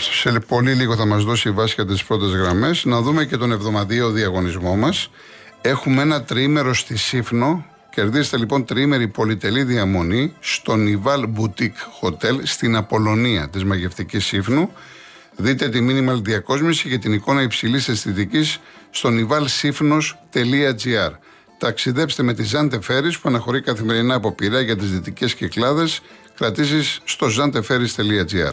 Σε πολύ λίγο θα μας δώσει η βάση για τις πρώτες γραμμές. Να δούμε και τον εβδομαδίο διαγωνισμό μας. Έχουμε ένα τρίμερο στη Σύφνο. Κερδίστε λοιπόν τρίμερη πολυτελή διαμονή στο Nival Boutique Hotel στην Απολωνία της Μαγευτικής Σύφνου. Δείτε τη minimal διακόσμηση και την εικόνα υψηλής αισθητικής στο nivalsifnos.gr. Ταξιδέψτε με τη Ζάντε Φέρι που αναχωρεί καθημερινά από πειρά για τις δυτικές κυκλάδες. Κρατήσεις στο zanteferis.gr.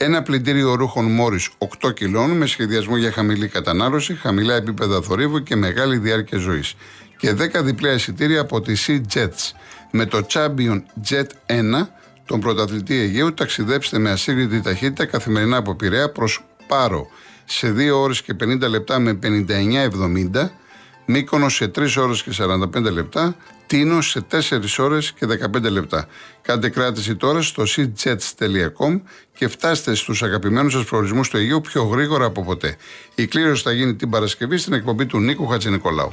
Ένα πλυντήριο ρούχων Μόρις 8 κιλών με σχεδιασμό για χαμηλή κατανάλωση, χαμηλά επίπεδα θορύβου και μεγάλη διάρκεια ζωής. Και 10 διπλά εισιτήρια από τη Sea Jets. Με το Champion Jet 1, τον πρωταθλητή Αιγαίου, ταξιδέψτε με ασύγκριτη ταχύτητα καθημερινά από Πειραιά προς Πάρο σε 2 ώρες και 50 λεπτά με 59,70 Μύκονος σε 3 ώρες και 45 λεπτά, Τίνο σε 4 ώρες και 15 λεπτά. Κάντε κράτηση τώρα στο seatjets.com και φτάστε στους αγαπημένους σας προορισμούς του Αιγείου πιο γρήγορα από ποτέ. Η κλήρωση θα γίνει την Παρασκευή στην εκπομπή του Νίκου Χατζηνικολάου.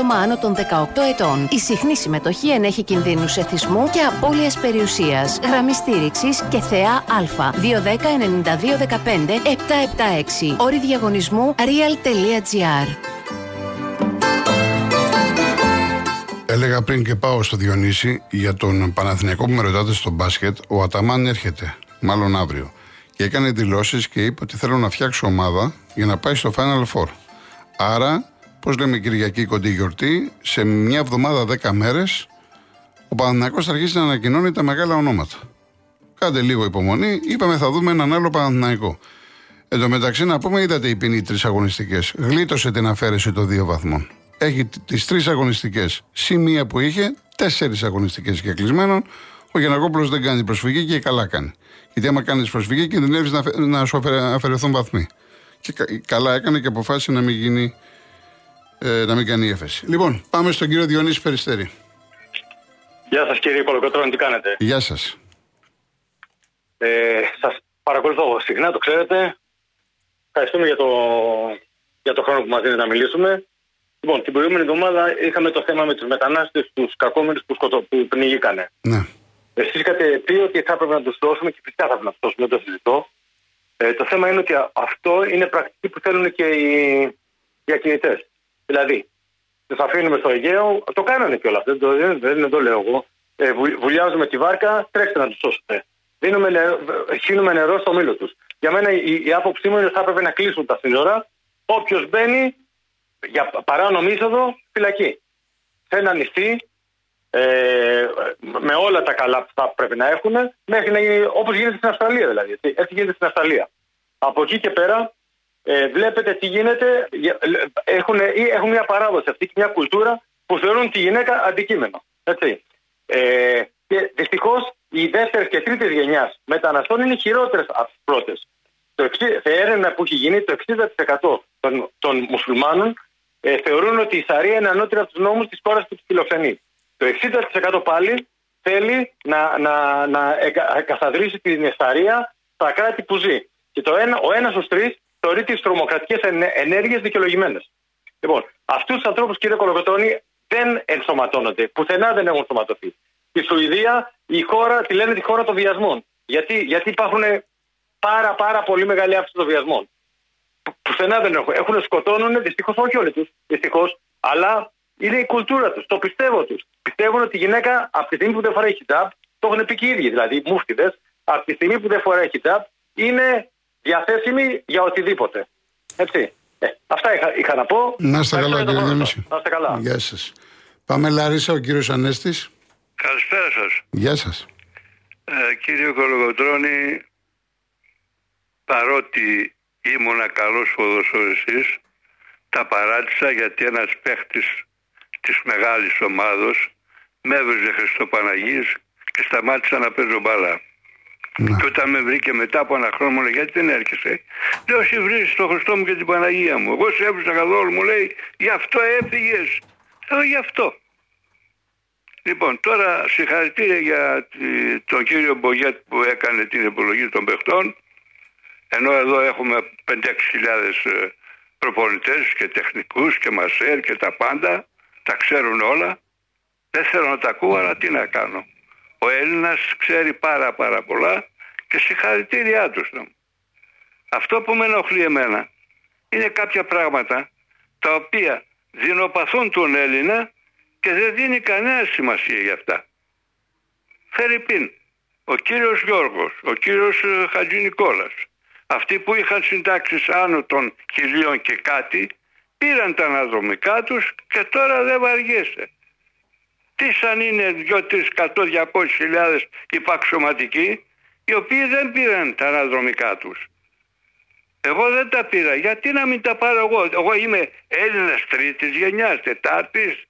άτομα άνω των 18 ετών. Η συχνή συμμετοχή ενέχει κινδύνους εθισμού και απώλειας περιουσίας. Γραμμή στήριξης και θεά Α. 210-9215-776. Όρη διαγωνισμού real.gr. Έλεγα πριν και πάω στο Διονύση για τον Παναθηναϊκό που με ρωτάτε στο μπάσκετ. Ο Αταμάν έρχεται, μάλλον αύριο. Και έκανε δηλώσεις και είπε ότι θέλω να φτιάξω ομάδα για να πάει στο Final Four. Άρα Πώς λέμε Κυριακή κοντή γιορτή, σε μια εβδομάδα, δέκα μέρες, ο Παναθηναϊκός θα αρχίσει να ανακοινώνει τα μεγάλα ονόματα. Κάντε λίγο υπομονή, είπαμε θα δούμε έναν άλλο Παναθηναϊκό. Εν τω μεταξύ, να πούμε, είδατε η ποινή τρεις αγωνιστικές. Γλίτωσε την αφαίρεση των δύο βαθμών. Έχει τις τρεις αγωνιστικές. Συ μία που είχε, τέσσερις αγωνιστικές και κλεισμένων. Ο Γιανακόπουλος δεν κάνει προσφυγή και καλά κάνει. Γιατί άμα κάνεις προσφυγή, κινδυνεύεις να, να σου αφαιρεθούν βαθμοί. Και καλά έκανε και αποφάσισε να μην γίνει ε, να μην κάνει έφεση. Λοιπόν, πάμε στον κύριο Διονύση Περιστέρη. Γεια σας κύριε Κολοκοτρώνη, τι κάνετε; Γεια σας. Ε, σας παρακολουθώ συχνά, το ξέρετε. Ευχαριστούμε για το, για το χρόνο που μας δίνετε να μιλήσουμε. Λοιπόν, την προηγούμενη εβδομάδα είχαμε το θέμα με τους μετανάστες, τους κακόμενους που, σκοτω... που πνιγήκανε. Ναι. Εσείς είχατε πει ότι θα έπρεπε να τους δώσουμε και φυσικά θα έπρεπε να τους δώσουμε, δεν το συζητώ. Ε, το θέμα είναι ότι αυτό είναι πρακτική που θέλουν και οι διακινητέ. Δηλαδή, του αφήνουμε στο Αιγαίο, το κάνανε κιόλας. Δεν, το, δεν, δεν το λέω εγώ. Ε, βουλιάζουμε τη βάρκα, τρέξτε να τους σώσετε. Δίνουμε νερό, χύνουμε νερό στο μήλο τους. Για μένα η, η άποψή μου είναι ότι θα έπρεπε να κλείσουν τα σύνορα. Όποιος μπαίνει για παράνομη είσοδο, φυλακή. Σε ένα νησί, ε, με όλα τα καλά που θα πρέπει να έχουν, μέχρι να γίνει όπως γίνεται στην Αυστραλία δηλαδή. Έτσι γίνεται στην Αυστραλία. Από εκεί και πέρα ε, βλέπετε τι γίνεται. Έχουν, έχουν μια παράδοση αυτή και μια κουλτούρα που θεωρούν τη γυναίκα αντικείμενο. Έτσι. Ε, και δυστυχώς οι δεύτερες και τρίτες γενιάς μεταναστών είναι χειρότερες από τις πρώτες. Σε έρευνα που έχει γίνει, το 60% των, των μουσουλμάνων ε, θεωρούν ότι η Σαρία είναι ανώτερη από τους νόμους της χώρας που τους φιλοξενεί. Το 60% πάλι θέλει να, να, να καθαδρύσει την αισθαρία στα κράτη που ζει. Και το ένα, ο ένας στους τρεις θεωρεί τις τρομοκρατικές ενέργειες δικαιολογημένες. Λοιπόν, αυτούς τους ανθρώπους, κύριε Κολοκοτώνη, δεν ενσωματώνονται. Πουθενά δεν έχουν ενσωματωθεί. Στη Σουηδία η χώρα τη λένε τη χώρα των βιασμών. Γιατί, γιατί υπάρχουν πάρα, πάρα πολύ μεγάλη αύξηση των βιασμών. Πουθενά δεν έχουν. Έχουν σκοτώνουν, δυστυχώς όχι όλοι τους, δυστυχώς, αλλά είναι η κουλτούρα τους. Το πιστεύω τους. Πιστεύουν ότι η γυναίκα από τη στιγμή που δεν φοράει χιτάπ, το έχουν πει και οι ίδιοι δηλαδή, μούφτιδε, από τη στιγμή που δεν φοράει χιτάπ, είναι διαθέσιμη για οτιδήποτε. Έτσι. Ε, αυτά είχα, είχα, να πω. Να είστε καλά, κύριε Διονύση. Να είστε καλά. Γεια σας. Πάμε Λαρίσα, ο κύριος Ανέστης. Καλησπέρα σας. Γεια σας. Ε, κύριε Κολογοτρώνη, παρότι ήμουνα καλός ποδοσφαιριστής, τα παράτησα γιατί ένας παίχτης της μεγάλης ομάδος με έβριζε Χριστοπαναγής και σταμάτησα να παίζω μπάλα. Ναι. Και όταν με βρήκε μετά από ένα χρόνο μου λέει γιατί δεν έρχεσαι; Λέω εσύ βρίζεις τον Χριστό μου και την Παναγία μου. Εγώ σε έβριζα καθόλου μου λέει γι' αυτό έφυγες. Λέω γι' αυτό. Λοιπόν, τώρα συγχαρητήρια για τον κύριο Μπογιέτ που έκανε την επιλογή των παιχτών. Ενώ εδώ έχουμε 5-6 χιλιάδες ε, προπονητές και τεχνικούς και μασέρ και τα πάντα. Τα ξέρουν όλα. Δεν θέλω να τα ακούω, αλλά τι να κάνω. Ο Έλληνας ξέρει πάρα πάρα πολλά και συγχαρητήριά τους. Αυτό που με ενοχλεί εμένα είναι κάποια πράγματα τα οποία δεινοπαθούν τον Έλληνα και δεν δίνει κανένα σημασία για αυτά. Φερρυπίν, ο κύριος Γιώργος, ο κύριος ε, Χατζη Νικόλας, αυτοί που είχαν συντάξεις άνω των χιλίων και κάτι, πήραν τα αναδρομικά τους και τώρα δεν βαριέσαι. Τις σαν είναι 2-3 200 χιλιάδες υπαξιωματικοί, οι οποίοι δεν πήραν τα αναδρομικά τους. Εγώ δεν τα πήρα. Γιατί να μην τα πάρω εγώ; Εγώ είμαι Έλληνας τρίτης γενιάς, τετάρτης.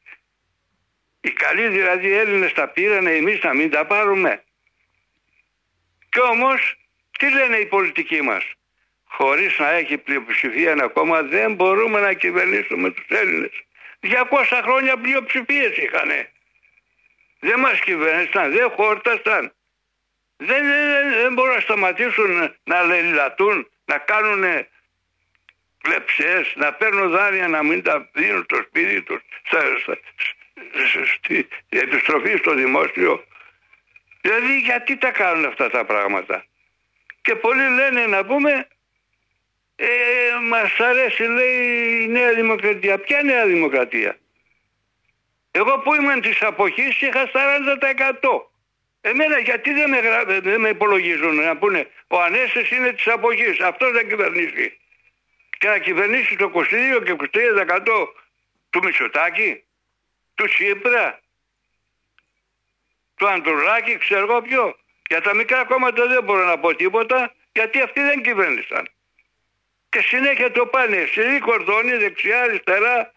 Οι καλοί δηλαδή Έλληνες τα πήρανε, εμείς να μην τα πάρουμε. Κι όμως, τι λένε οι πολιτικοί μας; Χωρίς να έχει πλειοψηφία ένα κόμμα δεν μπορούμε να κυβερνήσουμε τους Έλληνες. 200 χρόνια πλειοψηφίες είχανε. Δεν μας κυβέρνησαν, δεν χόρτασαν. Δεν, δεν, δεν μπορούν να σταματήσουν να λελατούν, να κάνουν κλεψές, να παίρνουν δάνεια να μην τα δίνουν στο σπίτι τους, στη επιστροφή στο δημόσιο. Δηλαδή γιατί τα κάνουν αυτά τα πράγματα; Και πολλοί λένε να πούμε ε, μας αρέσει λέει η Νέα Δημοκρατία. Ποια Νέα Δημοκρατία; Εγώ που ήμουν της αποχής είχα 40%. Εμένα γιατί δεν με, δεν με υπολογίζουν να πούνε ο Ανέστης είναι της αποχής. Αυτός δεν κυβερνήσει. Και να κυβερνήσει το 22 και 23% του Μητσοτάκη του Τσίπρα, του Αντρουλάκη, ξέρω εγώ ποιο. Για τα μικρά κόμματα δεν μπορώ να πω τίποτα, γιατί αυτοί δεν κυβέρνησαν. Και συνέχεια το πάνε σε κορδόνι, δεξιά, αριστερά,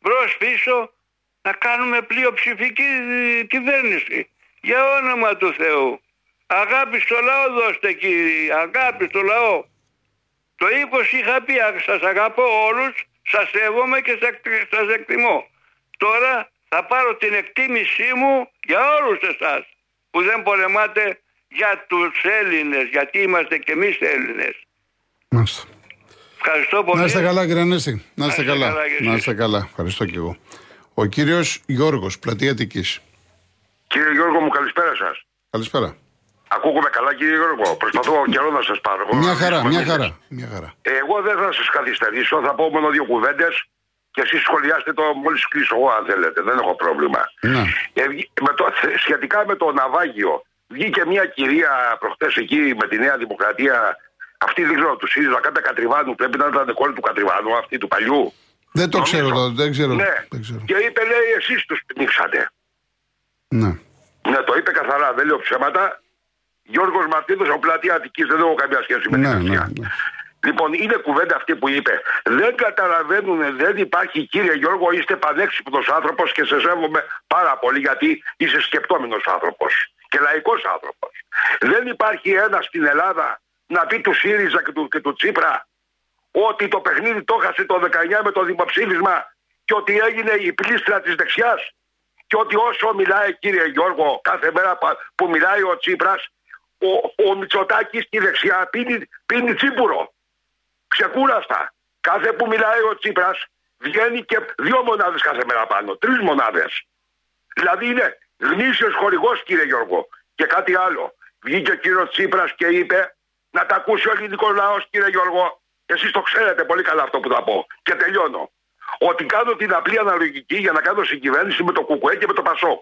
μπρος πίσω, να κάνουμε πλειοψηφική κυβέρνηση. Για όνομα του Θεού. Αγάπη στο λαό δώστε κύριε, αγάπη στο λαό. Το 20 είχα πει, σας αγαπώ όλους, σας σέβομαι και σας εκτιμώ. Τώρα θα πάρω την εκτίμησή μου για όλους εσάς που δεν πολεμάτε για τους Έλληνες, γιατί είμαστε και εμείς Έλληνες. Μάλιστα. Ευχαριστώ πολύ. Να είστε καλά κύριε Ανέστη. Να είστε καλά. Να είστε καλά. Ευχαριστώ και εγώ. Ο κύριος Γιώργος, πλατεία Αττικής. Κύριε Γιώργο μου καλησπέρα σας. Καλησπέρα. Ακούγομαι καλά κύριε Γιώργο. Προσπαθώ καιρό να σας πάρω. Μια χαρά, μια χαρά. Μια χαρά. Ε, εγώ δεν θα σας καθυστερήσω, θα πω μόνο δύο κουβέντες και εσείς σχολιάστε το μόλις κλείσω εγώ, αν θέλετε. Δεν έχω πρόβλημα. Ναι. Ε, με το, σχετικά με το ναυάγιο, βγήκε μια κυρία προχτές εκεί με τη Νέα Δημοκρατία. Αυτή δεν ξέρω, του ΣΥΡΙΖΑ κάτι Κατριβάνου. Πρέπει να ήταν κόλλη του Κατριβάνου, αυτή του παλιού. Δεν το ξέρω, το, δεν ξέρω. Ναι. Δεν ξέρω. Και είπε, λέει, εσείς τους πνίξατε. Ναι. Ναι, το είπε καθαρά, δεν λέω ψέματα. Γιώργος Μαρτίνος από πλατεία Αττικής, δεν έχω καμία σχέση με ναι, την ναι, ναι, ναι. Λοιπόν, είναι κουβέντα αυτή που είπε. Δεν καταλαβαίνουν, δεν υπάρχει κύριε Γιώργο, είστε πανέξυπνος άνθρωπος και σε σέβομαι πάρα πολύ γιατί είσαι σκεπτόμενος άνθρωπος και λαϊκός άνθρωπος. Δεν υπάρχει ένας στην Ελλάδα να πει του ΣΥΡΙΖΑ και του, και του Τσίπρα ότι το παιχνίδι το έχασε το 19 με το δημοψήφισμα και ότι έγινε η πλήστρα της δεξιάς και ότι όσο μιλάει κύριε Γιώργο κάθε μέρα που μιλάει ο Τσίπρας ο, ο Μητσοτάκης στη δεξιά πίνει, πίνει τσίπουρο. Ξεκούραστα. Κάθε που μιλάει ο Τσίπρας βγαίνει και δύο μονάδες κάθε μέρα πάνω. Τρεις μονάδες. Δηλαδή είναι γνήσιος χορηγός κύριε Γιώργο. Και κάτι άλλο. Βγήκε ο κύριος Τσίπρας και είπε να τα ακούσει ο ελληνικός λαός, κύριε Γιώργο. Εσείς το ξέρετε πολύ καλά αυτό που θα πω. Και τελειώνω. Ότι κάνω την απλή αναλογική για να κάνω συγκυβέρνηση με το ΚΚΕ και με το ΠΑΣΟΚ.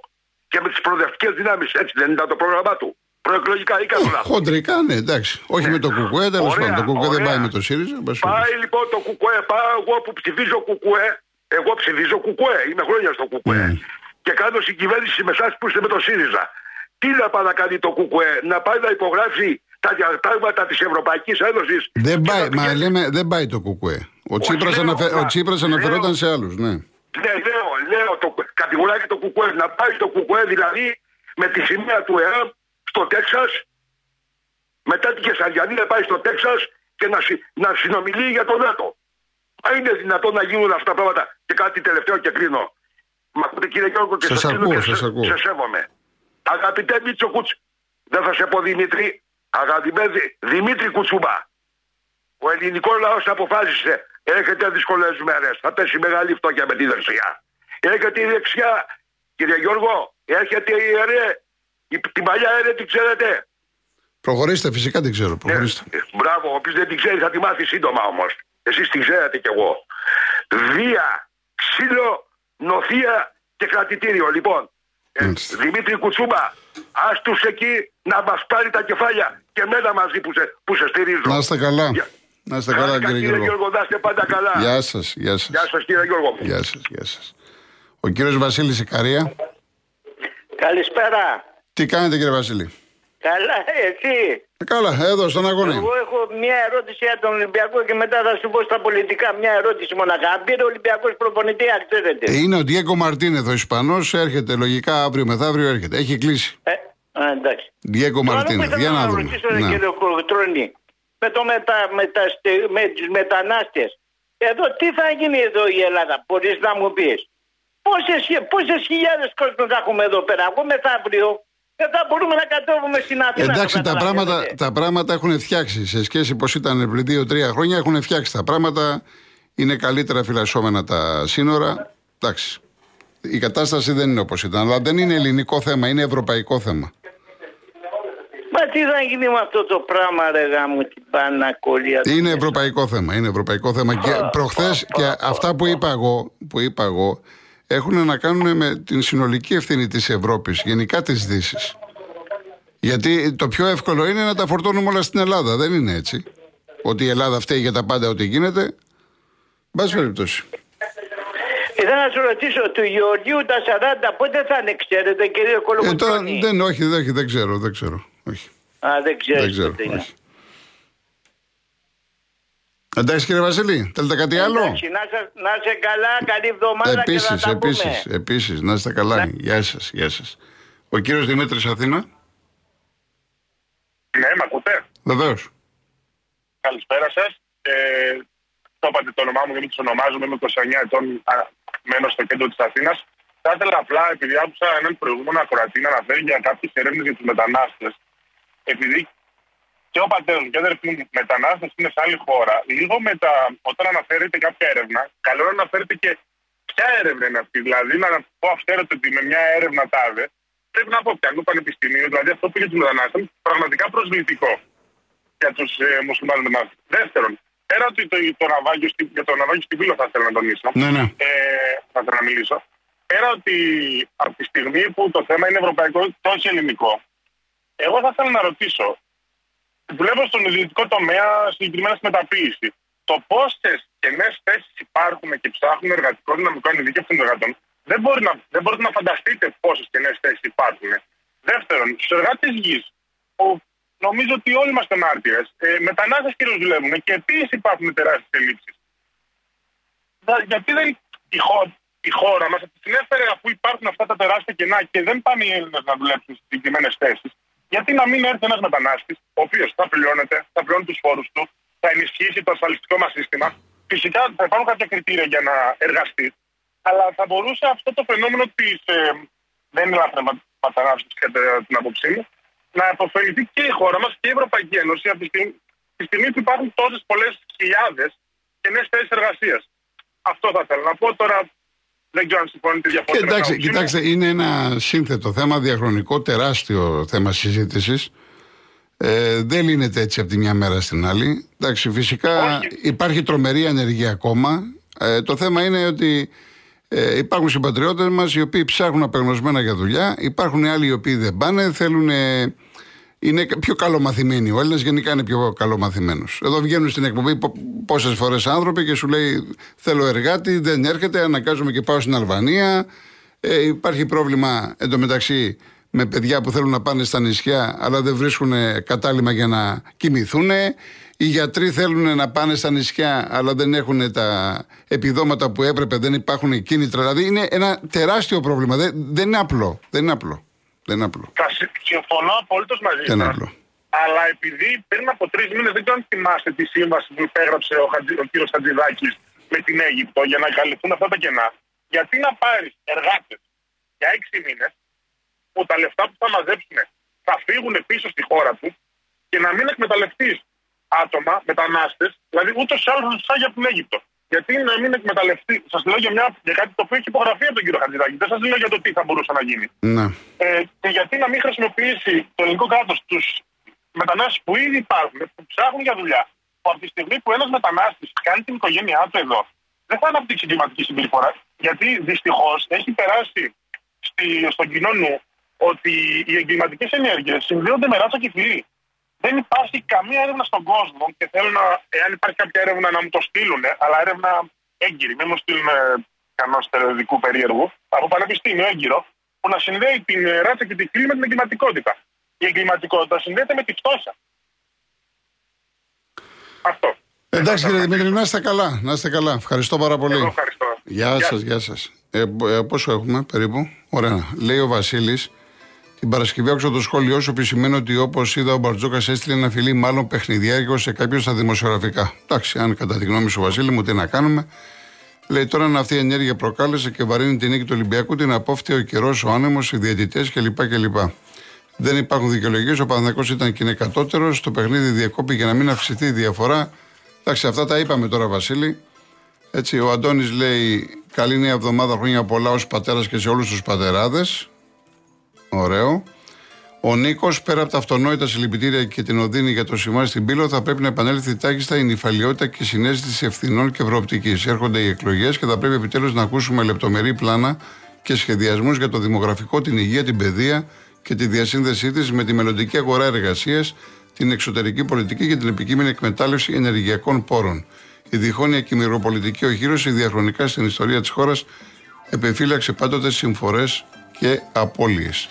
Και με τις προοδευτικές δυνάμεις. Έτσι δεν ήταν το πρόγραμμά του. Προεκλογικά ή κάνω λάθο. Χοντρικά, ναι, εντάξει. Όχι ναι. με το ΚΚΕ, τέλος πάντων. Το ΚΚΕ δεν πάει με το ΣΥΡΙΖΑ. Πάει λοιπόν το ΚΚΕ, πάω εγώ που ψηφίζω ΚΚΕ. Εγώ ψηφίζω ΚΚΕ. Είμαι χρόνια στο ΚΚΕ. Mm. Και κάνω συγκυβέρνηση με εσάς που είστε με το ΣΥΡΙΖΑ. Τι να πάει να κάνει το ΚΚΕ, να πάει να υπογράψει τα διατάγματα της Ευρωπαϊκής Ένωσης. Δεν πάει, μα λέμε, δεν πάει το ΚΚΕ. Ο Τσίπρας, αναφε... αναφερόταν σε άλλους, ναι. Ναι, λέω, λέω το, κατηγοράει και το ΚΚΕ. Να πάει το ΚΚΕ δηλαδή με τη σημαία του ΕΑΜ στο Τέξας, μετά την Κεσαριανή να πάει στο Τέξας και να, να συνομιλεί για το ΝΑΤΟ. Αν είναι δυνατόν να γίνουν αυτά τα πράγματα και κάτι τελευταίο και κλείνω. Μα ακούτε κύριε Γιώργο και σας ακούω, σας ακούω. σε σέβομαι. Αγαπητέ Μίτσο Κούτς, δεν θα σε πω Δημήτρη, αγαπητέ Δημήτρη Κουτσούμπα. Ο ελληνικός λαός αποφάσισε, έχετε δύσκολε μέρε, θα πέσει μεγάλη φτώχεια με τη δεξιά. Έχετε η δεξιά, κύριε Γιώργο, έρχεται η ΕΡΕ, την παλιά ΕΡΕ την ξέρετε. Προχωρήστε, φυσικά την ξέρω. Προχωρήστε. Ε, μπράβο, όποιος δεν την ξέρει θα τη μάθει σύντομα όμως. Εσείς την ξέρετε κι εγώ. Βία, ξύλο, νοθεία και κρατητήριο. Λοιπόν, ε, Δημήτρη Κουτσούμπα, ας τους εκεί να μας πάρει τα κεφάλια και μένα μαζί που σε, που σε στηρίζω. Να είστε καλά. Να είστε καλά, κύριε Γιώργο. Γιώργο, να είστε πάντα καλά. Γεια σας, γεια σας. Γεια σας, κύριε Γιώργο. Γεια σας, γεια σας. Ο κύριος Βασίλης Ικαρία. Καλησπέρα. Τι κάνετε, κύριε Βασίλη; Καλά, εσύ. Ε, καλά, εδώ στον αγώνα. Εγώ έχω μια ερώτηση για τον Ολυμπιακό και μετά θα σου πω στα πολιτικά. Μια ερώτηση μοναχά. Αν πήρε ο Ολυμπιακός προπονητή, ξέρετε. Ε, είναι ο Ντιέκο Μαρτίνεθ, ο Ισπανός, έρχεται λογικά αύριο μεθαύριο έρχεται. Έχει κλείσει. Ε, α, εντάξει. Ντιέκο Μαρτίνεθ, για να δούμε. Ναι. Κύριο Τρόνι, με, το μετα, μετα, με τους μετανάστες. Εδώ τι θα γίνει εδώ η Ελλάδα, μπορείς να μου πεις; Πόσες χιλιάδες κόσμο θα έχουμε εδώ πέρα. Εγώ μεθαύριο δεν θα μπορούμε να κατέβουμε στην Αθήνα. Εντάξει, τα πράγματα, τα πράγματα έχουν φτιάξει. Σε σχέση πώ ήταν πριν δύο-τρία χρόνια, έχουν φτιάξει τα πράγματα. Είναι καλύτερα φυλασσόμενα τα σύνορα. Εντάξει. Η κατάσταση δεν είναι όπως ήταν. Αλλά δεν είναι ελληνικό θέμα, είναι ευρωπαϊκό θέμα. Μα τι θα γίνει με αυτό το πράγμα, ρε γάμο, την πανακολία; Είναι ευρωπαϊκό θέμα. Είναι ευρωπαϊκό θέμα. Και προχθές και αυτά που είπα εγώ, που είπα εγώ έχουν να κάνουν με την συνολική ευθύνη της Ευρώπης, γενικά της Δύσης. Γιατί το πιο εύκολο είναι να τα φορτώνουμε όλα στην Ελλάδα. Δεν είναι έτσι; Ότι η Ελλάδα φταίει για τα πάντα ό,τι γίνεται. Μπας περιπτώσει. Ήθελα να σου ρωτήσω, του Γεωργίου τα 40 πότε θα είναι, ξέρετε, κύριε Κολοκοτρώνη. Ε, δεν, όχι, δεν, δεν ξέρω, δεν ξέρω. Όχι. Α, δεν ξέρω. Δεν ξέρω. Όχι. Εντάξει κύριε Βασίλη, θέλετε κάτι άλλο; Εντάξει, να, είστε καλά, καλή εβδομάδα επίσης, και θα τα επίσης, πούμε. Επίσης, να είστε καλά. Ναι. Γεια σας, γεια σας. Ο κύριος Δημήτρης Αθήνα; Ναι, με ακούτε; Βεβαίως. Καλησπέρα σας. Ε, το είπατε το όνομά μου γιατί το ονομάζομαι, είμαι 29 ετών, μένω στο κέντρο της Αθήνας. Θα ήθελα απλά, επειδή άκουσα έναν προηγούμενο ακροατή να αναφέρει για κάποιες ερεύνε για τους μετανάστες, επειδή και ο πατέρας μου και ο αδερφή μου μετανάστες είναι σε άλλη χώρα, λίγο μετά, όταν αναφέρεται κάποια έρευνα, καλό να αναφέρεται και ποια έρευνα είναι αυτή. Δηλαδή, να πω αυθαίρετο ότι με μια έρευνα τάδε, πρέπει να πω πιανού πανεπιστημίου, δηλαδή αυτό που για τους μετανάστες, πραγματικά προσβλητικό για τους ε, μουσουλμάνους μετανάστε. Δεύτερον, πέρα ότι το, το, ναυάγιο, για το ναυάγιο στην πύλη θα ήθελα να τονίσω, ναι, ναι. Ε, θα ήθελα να μιλήσω, πέρα ότι από τη στιγμή που το θέμα είναι ευρωπαϊκό και όχι ελληνικό, εγώ θα ήθελα να ρωτήσω, Δουλεύω στον ιδιωτικό τομέα, συγκεκριμένα στη μεταποίηση. Το πόσε κενέ θέσεις υπάρχουν και ψάχνουν εργατικό δυναμικό ενηλίκευτων εργατών, δεν, μπορεί να, δεν μπορείτε να φανταστείτε πόσες κενέ θέσεις υπάρχουν. Δεύτερον, στους εργάτες γης, νομίζω ότι όλοι είμαστε μάρτυρες, ε, μετανάστες κυρίω δουλεύουν και επίσης υπάρχουν τεράστιες ελλείψεις. Γιατί δεν η χώρα, η χώρα μας την έφερε αφού υπάρχουν αυτά τα τεράστια κενά και δεν πάνε οι Έλληνες να δουλέψουν στις συγκεκριμένες θέσεις. Γιατί να μην έρθει ένας μετανάστης, ο οποίος θα πληρώνεται, θα πληρώνει τους φόρους του, θα ενισχύσει το ασφαλιστικό μας σύστημα. Φυσικά θα υπάρχουν κάποια κριτήρια για να εργαστεί. Αλλά θα μπορούσε αυτό το φαινόμενο της ε, δεν είναι λάθος μετανάστευση κατά την άποψή μου, να αποφεληθεί και η χώρα μας και η Ευρωπαϊκή Ένωση από τη στιγμή, τη στιγμή που υπάρχουν τόσες πολλές χιλιάδες και νέε θέσεις εργασίας. Αυτό θα θέλω να πω τώρα. Δεν ξέρω αν συμφωνείτε διαφορετικά. Κοιτάξτε, κοιτάξτε, είναι ένα σύνθετο θέμα, διαχρονικό, τεράστιο θέμα συζήτησης. Ε, δεν λύνεται έτσι από τη μια μέρα στην άλλη. Εντάξει, φυσικά υπάρχει τρομερή ανεργία ακόμα. Ε, το θέμα είναι ότι ε, υπάρχουν συμπατριώτες μας οι οποίοι ψάχνουν απεγνωσμένα για δουλειά. Υπάρχουν άλλοι οι οποίοι δεν πάνε, θέλουν. Είναι πιο καλομαθημένοι. Ο Έλληνας γενικά είναι πιο καλομαθημένος. Εδώ βγαίνουν στην εκπομπή πόσες φορές άνθρωποι και σου λέει: Θέλω εργάτη, δεν έρχεται, αναγκάζομαι και πάω στην Αλβανία. Ε, υπάρχει πρόβλημα εντωμεταξύ με παιδιά που θέλουν να πάνε στα νησιά αλλά δεν βρίσκουν κατάλημα για να κοιμηθούν. Οι γιατροί θέλουν να πάνε στα νησιά αλλά δεν έχουν τα επιδόματα που έπρεπε, δεν υπάρχουν κίνητρα. Δηλαδή είναι ένα τεράστιο πρόβλημα. Δεν, δεν είναι απλό. Δεν είναι απλό. Δεν είναι απλό. Θα συμφωνώ απολύτω μαζί σας. Αλλά επειδή πριν από τρεις μήνες δεν ξέρω αν θυμάστε τη σύμβαση που υπέγραψε ο, Χατζη, ο κύριος Χατζηδάκης με την Αίγυπτο για να καλυφθούν αυτά τα κενά. Γιατί να πάρεις εργάτες για έξι μήνες που τα λεφτά που θα μαζέψουν θα φύγουν πίσω στη χώρα τους και να μην εκμεταλλευτείς άτομα, μετανάστες, δηλαδή ούτως ή άλλως θα του από την Αίγυπτο. Γιατί να μην εκμεταλλευτεί, σας λέω για, μια, για κάτι το οποίο έχει υπογραφεί από τον κύριο Χατζηδάκη. Δεν σας λέω για το τι θα μπορούσε να γίνει. Ναι. Ε, και γιατί να μην χρησιμοποιήσει το ελληνικό κράτος τους μετανάστες που ήδη υπάρχουν, που ψάχνουν για δουλειά, που από τη στιγμή που ένας μετανάστης κάνει την οικογένειά του εδώ, δεν θα αναπτύξει κλιματική συμπεριφορά. Γιατί δυστυχώς έχει περάσει στη, στον κοινό νου ότι οι εγκληματικές ενέργειες συνδέονται με ράτσα και φυλή. Δεν υπάρχει καμία έρευνα στον κόσμο και θέλω να, εάν υπάρχει κάποια έρευνα να μου το στείλουν, αλλά έρευνα έγκυρη, μην μου στείλουν κανένα στερεοδικού περίεργου, από πανεπιστήμιο έγκυρο, που να συνδέει την ράτσα και τη φυλή με την εγκληματικότητα. Η εγκληματικότητα συνδέεται με τη φτώχεια. Αυτό. Εντάξει κύριε Δημήτρη, να είστε καλά. Να είστε καλά. Ευχαριστώ πάρα πολύ. ευχαριστώ. Γεια σας, γεια σας. Ε, ε, πόσο έχουμε περίπου; Ωραία. Λέει ο Βασίλης, την Παρασκευή άκουσα το σχόλιο σου που σημαίνει ότι όπως είδα ο Μπαρτζόκας έστειλε ένα φιλί μάλλον παιχνιδιάρικο σε κάποιον στα δημοσιογραφικά. Εντάξει, αν κατά τη γνώμη σου, Βασίλη μου, τι να κάνουμε. Λέει τώρα αν αυτή η ενέργεια προκάλεσε και βαρύνει την νίκη του Ολυμπιακού, την απόφτει ο καιρός, ο άνεμος, οι διαιτητές κλπ. κλπ. Δεν υπάρχουν δικαιολογίες. Ο Παναδικό ήταν και είναι κατώτερος. Το παιχνίδι διακόπη για να μην αυξηθεί η διαφορά. Εντάξει, αυτά τα είπαμε τώρα, Βασίλη. Έτσι, ο Αντώνης λέει: Καλή νέα εβδομάδα, χρόνια πολλά ως πατέρας και σε όλους τους πατεράδες. Ωραίο. Ο Νίκος, πέρα από τα αυτονόητα συλληπιτήρια και την οδύνη για το σημάδι στην πύλο, θα πρέπει να επανέλθει τάχιστα η νυφαλιότητα και η συνέστηση ευθυνών και ευρωοπτική. Έρχονται οι εκλογές και θα πρέπει επιτέλους να ακούσουμε λεπτομερή πλάνα και σχεδιασμούς για το δημογραφικό, την υγεία, την παιδεία και τη διασύνδεσή της με τη μελλοντική αγορά εργασίας, την εξωτερική πολιτική και την επικείμενη εκμετάλλευση ενεργειακών πόρων. Η διχόνοια και η μυροπολιτική οχύρωση διαχρονικά στην ιστορία της χώρας επιφύλαξε πάντοτε συμφορές και απώλειες.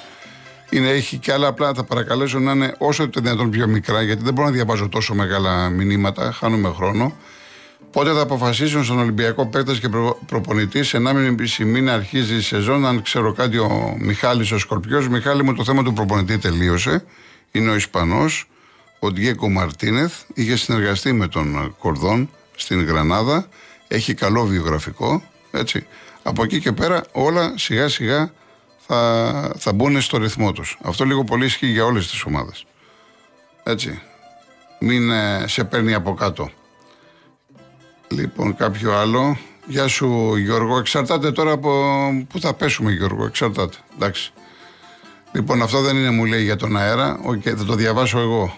Είναι, έχει και άλλα απλά. Θα παρακαλέσω να είναι όσο το δυνατόν πιο μικρά, γιατί δεν μπορώ να διαβάζω τόσο μεγάλα μηνύματα. Χάνουμε χρόνο. Πότε θα αποφασίσουν στον Ολυμπιακό παίκτες και προ, προπονητής, σε 1,5 μήνα αρχίζει η σεζόν. Αν ξέρω κάτι, ο Μιχάλης ο Σκορπιός. Μιχάλη μου, το θέμα του προπονητή τελείωσε. Είναι ο Ισπανός, ο Ντιέκο Μαρτίνεθ. Είχε συνεργαστεί με τον Κορδόν στην Γρανάδα. Έχει καλό βιογραφικό. Έτσι. Από εκεί και πέρα όλα σιγά σιγά θα, θα μπουν στο ρυθμό τους. Αυτό λίγο πολύ ισχύει για όλες τις ομάδες. Έτσι. Μην ε, σε παίρνει από κάτω. Λοιπόν, κάποιο άλλο. Γεια σου Γιώργο. Εξαρτάται τώρα από πού θα πέσουμε Γιώργο. Εξαρτάται. Εντάξει. Λοιπόν, αυτό δεν είναι μου λέει για τον αέρα. Οκ, θα το διαβάσω εγώ.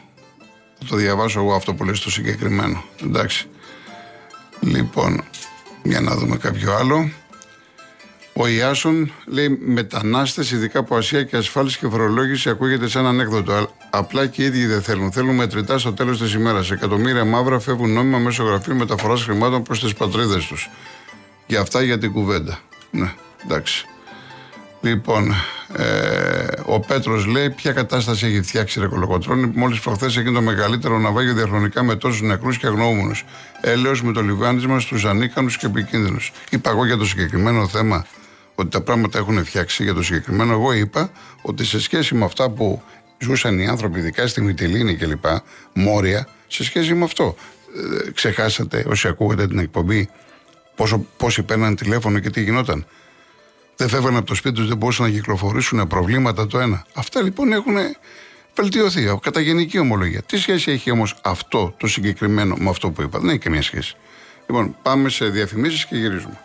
Θα το διαβάσω εγώ αυτό που λέει στο συγκεκριμένο. Εντάξει. Λοιπόν, για να δούμε κάποιο άλλο. Ο Ιάσον λέει μετανάστες, ειδικά από Ασία και ασφάλιση και φορολόγηση, ακούγεται σαν ανέκδοτο. Απλά και οι ίδιοι δεν θέλουν. Θέλουν μετρητά στο τέλος της ημέρας. Εκατομμύρια μαύρα φεύγουν νόμιμα μέσω γραφείου μεταφοράς χρημάτων προς τις πατρίδες τους. Για αυτά για την κουβέντα. Ναι, εντάξει. Λοιπόν, ε, ο Πέτρος λέει: Ποια κατάσταση έχει φτιάξει η Ρεκολοκοτρόνη. Μόλις προχθές έγινε το μεγαλύτερο ναυάγιο διαχρονικά με τόσους νεκρούς και αγνοούμενους. Έλεω με το λιβάνισμα στους ανίκανους και επικίνδυνους. Είπα εγώ για το συγκεκριμένο θέμα ότι τα πράγματα έχουν φτιάξει για το συγκεκριμένο. Εγώ είπα ότι σε σχέση με αυτά που ζούσαν οι άνθρωποι, ειδικά στη Μυτιλίνη κλπ., μόρια, σε σχέση με αυτό. Ε, ξεχάσατε όσοι ακούγατε την εκπομπή πόσο, πόσοι παίρναν τηλέφωνο και τι γινόταν. δεν φεύγαν από το σπίτι τους, δεν μπορούσαν να κυκλοφορήσουν προβλήματα το ένα. Αυτά λοιπόν έχουν βελτιωθεί κατά γενική ομολογία. Τι σχέση έχει όμως αυτό το συγκεκριμένο με αυτό που είπα. Δεν έχει καμία σχέση. Λοιπόν, πάμε σε διαφημίσεις και γυρίζουμε.